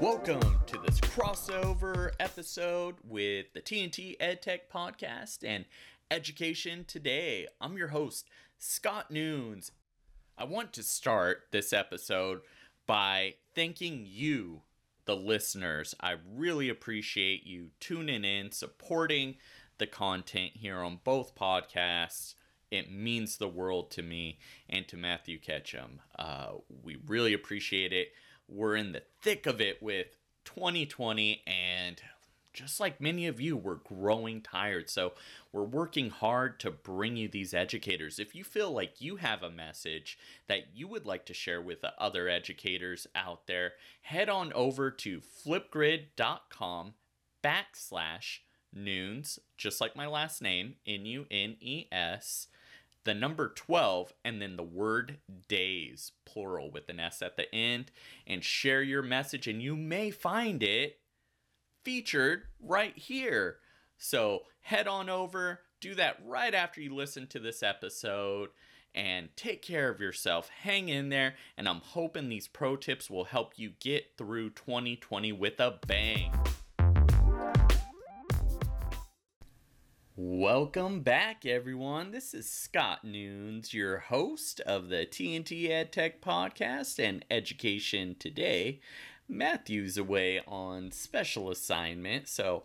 Welcome to this crossover episode with the TNT EdTech podcast and Education Today. I'm your host, Scott Nunes. I want to start this episode by thanking you, the listeners. I really appreciate you tuning in, supporting the content here on both podcasts. It means the world to me and to Matthew Ketchum. Uh, we really appreciate it. We're in the thick of it with 2020, and just like many of you, we're growing tired. So we're working hard to bring you these educators. If you feel like you have a message that you would like to share with the other educators out there, head on over to flipgrid.com backslash nunes, just like my last name, N U N E S, the number 12, and then the word days, plural with an S at the end, and share your message, and you may find it featured right here. So head on over, do that right after you listen to this episode, and take care of yourself. Hang in there, and I'm hoping these pro tips will help you get through 2020 with a bang. Welcome back, everyone. This is Scott Nunes, your host of the TNT EdTech podcast and Education Today. Matthew's away on special assignment, so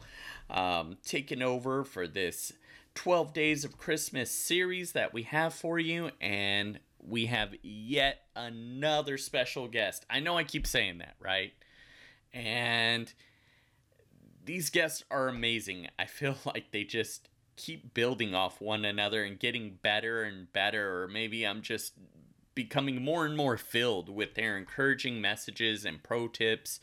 um, taking over for this 12 Days of Christmas series that we have for you, and we have yet another special guest. I know I keep saying that, right? And these guests are amazing. I feel like they just keep building off one another and getting better and better, or maybe I'm just becoming more and more filled with their encouraging messages and pro tips,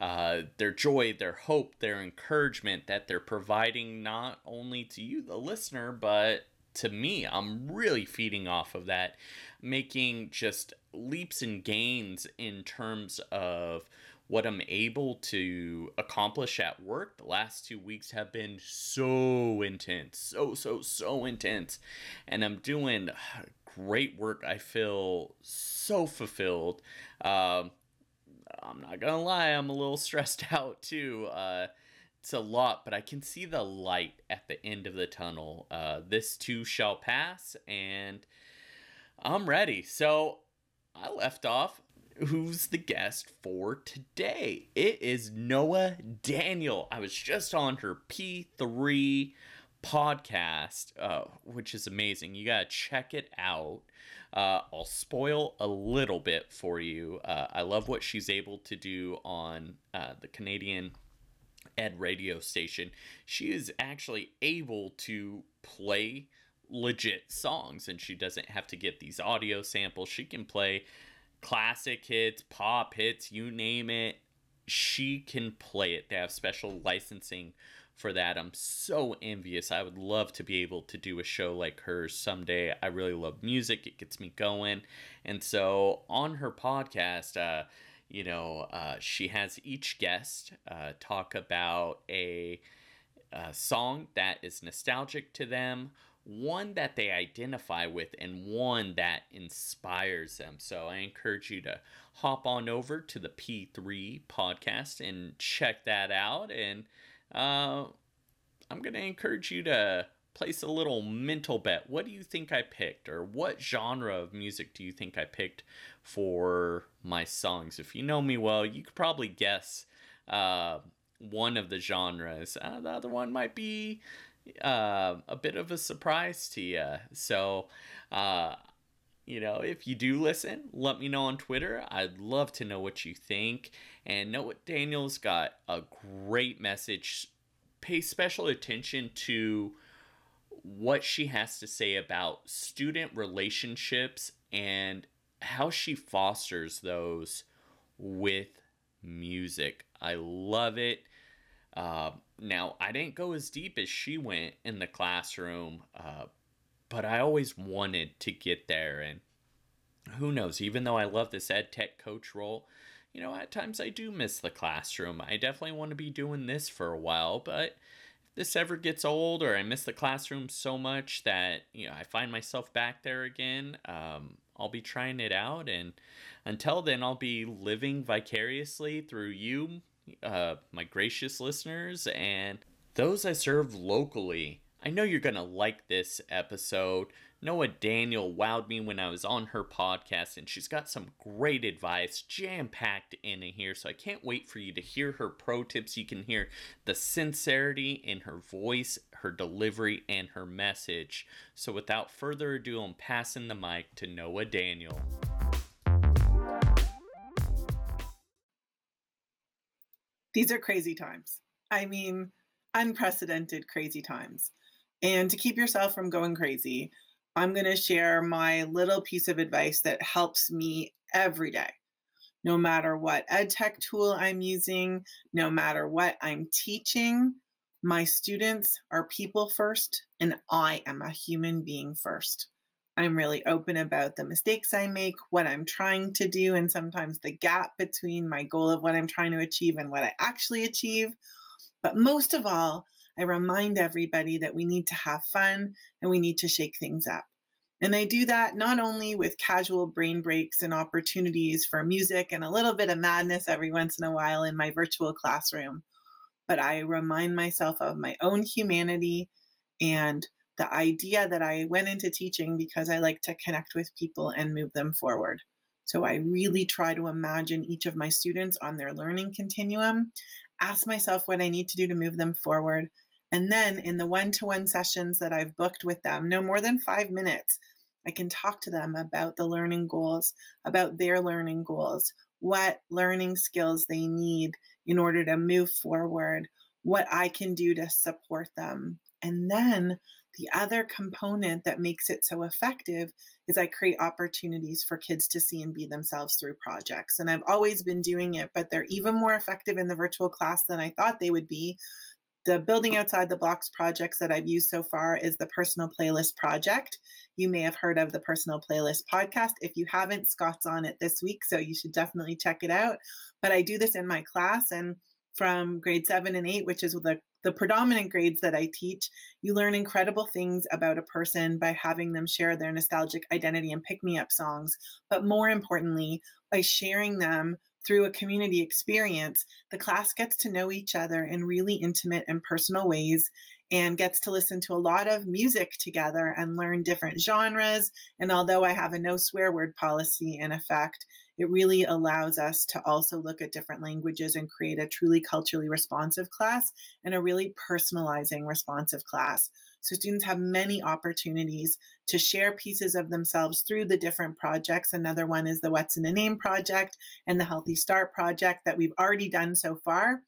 uh, their joy, their hope, their encouragement that they're providing not only to you, the listener, but to me. I'm really feeding off of that, making just leaps and gains in terms of what I'm able to accomplish at work. The last two weeks have been so intense, so, so, so intense. And I'm doing great work. I feel so fulfilled. Um, I'm not gonna lie, I'm a little stressed out too. Uh, it's a lot, but I can see the light at the end of the tunnel. Uh, this too shall pass, and I'm ready. So I left off who's the guest for today. It is Noa Daniel. I was just on her P3 podcast, uh, which is amazing. You got to check it out. Uh, I'll spoil a little bit for you. Uh, I love what she's able to do on uh, the Canadian Ed radio station. She is actually able to play legit songs and she doesn't have to get these audio samples. She can play classic hits, pop hits, you name it. She can play it. They have special licensing for that. I'm so envious. I would love to be able to do a show like hers someday. I really love music, it gets me going. And so on her podcast, uh, you know, uh, she has each guest uh, talk about a, a song that is nostalgic to them one that they identify with and one that inspires them. So I encourage you to hop on over to the P3 podcast and check that out. And uh, I'm going to encourage you to place a little mental bet. What do you think I picked? Or what genre of music do you think I picked for my songs? If you know me well, you could probably guess. Uh, one of the genres. Uh, the other one might be uh, a bit of a surprise to you. So, uh, you know, if you do listen, let me know on Twitter. I'd love to know what you think. And Noa Daniel's got a great message. Pay special attention to what she has to say about student relationships and how she fosters those with music. I love it. Uh, now, I didn't go as deep as she went in the classroom, uh, but I always wanted to get there. And who knows, even though I love this ed tech coach role, you know, at times I do miss the classroom. I definitely want to be doing this for a while, but if this ever gets old or I miss the classroom so much that, you know, I find myself back there again, um, I'll be trying it out. And until then, I'll be living vicariously through you, uh, my gracious listeners, and those I serve locally. I know you're going to like this episode. Noa Daniel wowed me when I was on her podcast, and she's got some great advice jam packed in here. So I can't wait for you to hear her pro tips. You can hear the sincerity in her voice, her delivery, and her message. So without further ado, I'm passing the mic to Noa Daniel. These are crazy times. I mean, unprecedented crazy times. And to keep yourself from going crazy, I'm going to share my little piece of advice that helps me every day. No matter what ed tech tool I'm using, no matter what I'm teaching, my students are people first, and I am a human being first. I'm really open about the mistakes I make, what I'm trying to do, and sometimes the gap between my goal of what I'm trying to achieve and what I actually achieve. But most of all, I remind everybody that we need to have fun and we need to shake things up. And I do that not only with casual brain breaks and opportunities for music and a little bit of madness every once in a while in my virtual classroom, but I remind myself of my own humanity and the idea that I went into teaching because I like to connect with people and move them forward. So I really try to imagine each of my students on their learning continuum, ask myself what I need to do to move them forward, and then in the one to one sessions that I've booked with them, no more than five minutes, I can talk to them about the learning goals, about their learning goals, what learning skills they need in order to move forward, what I can do to support them. And then the other component that makes it so effective is I create opportunities for kids to see and be themselves through projects. And I've always been doing it, but they're even more effective in the virtual class than I thought they would be the Building Outside the Blocks projects that I've used so far is the Personal Playlist Project. You may have heard of the Personal Playlist podcast. If you haven't, Scott's on it this week, so you should definitely check it out. But I do this in my class, and from grade seven and eight, which is the the predominant grades that I teach, you learn incredible things about a person by having them share their nostalgic identity and pick me up songs. But more importantly, by sharing them through a community experience, the class gets to know each other in really intimate and personal ways and gets to listen to a lot of music together and learn different genres. And although I have a no swear word policy in effect, it really allows us to also look at different languages and create a truly culturally responsive class and a really personalizing responsive class. So students have many opportunities to share pieces of themselves through the different projects. Another one is the What's in a Name project and the Healthy Start project that we've already done so far.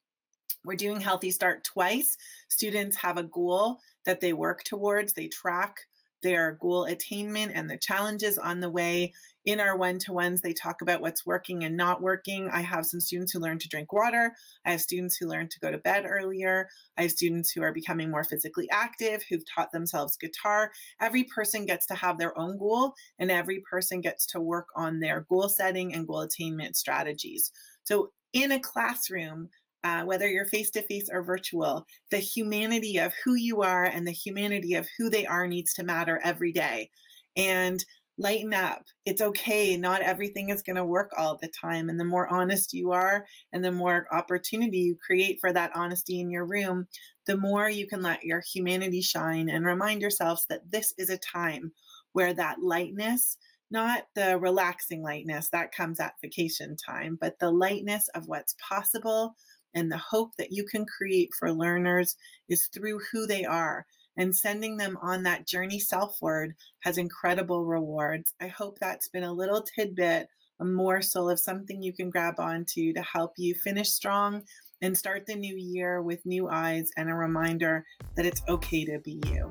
We're doing Healthy Start twice. Students have a goal that they work towards, they track their goal attainment and the challenges on the way in our one to ones, they talk about what's working and not working. I have some students who learn to drink water. I have students who learn to go to bed earlier. I have students who are becoming more physically active, who've taught themselves guitar. Every person gets to have their own goal, and every person gets to work on their goal setting and goal attainment strategies. So, in a classroom, uh, whether you're face to face or virtual, the humanity of who you are and the humanity of who they are needs to matter every day. And lighten up. It's okay. Not everything is going to work all the time. And the more honest you are and the more opportunity you create for that honesty in your room, the more you can let your humanity shine and remind yourselves that this is a time where that lightness, not the relaxing lightness that comes at vacation time, but the lightness of what's possible and the hope that you can create for learners is through who they are and sending them on that journey selfward has incredible rewards. I hope that's been a little tidbit, uh, a morsel of something you can grab onto to help you finish strong and start the new year with new eyes and a reminder that it's okay to be you.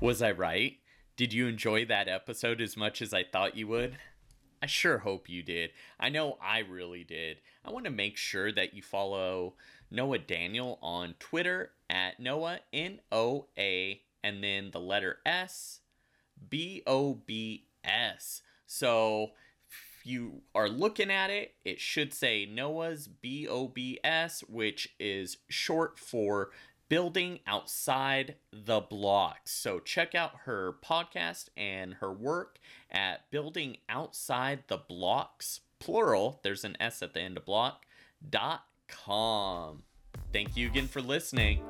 Was I right? Did you enjoy that episode as much as I thought you would? I sure hope you did. I know I really did. I want to make sure that you follow Noa Daniel on Twitter at Noa, N O A, and then the letter S, B O B S. So if you are looking at it, it should say Noa's B O B S, which is short for building outside the blocks. So check out her podcast and her work at Building Outside the Blocks plural, there's an S at the end of block, dot com. Thank you again for listening.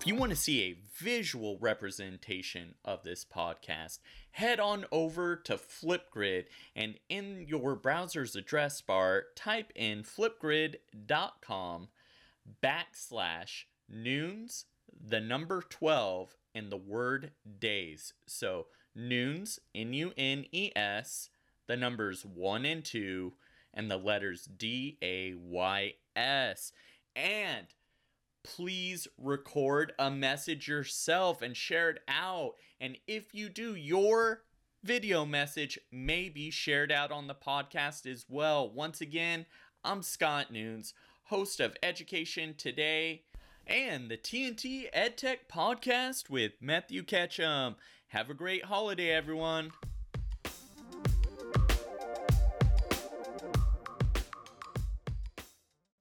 If you want to see a visual representation of this podcast, head on over to Flipgrid and in your browser's address bar, type in flipgrid.com backslash nunes, the number 12, and the word days. So nunes, N U N E S, the numbers 1 and 2, and the letters D A Y S. And please record a message yourself and share it out. And if you do, your video message may be shared out on the podcast as well. Once again, I'm Scott Nunes, host of Education Today and the TNT EdTech podcast with Matthew Ketchum. Have a great holiday, everyone.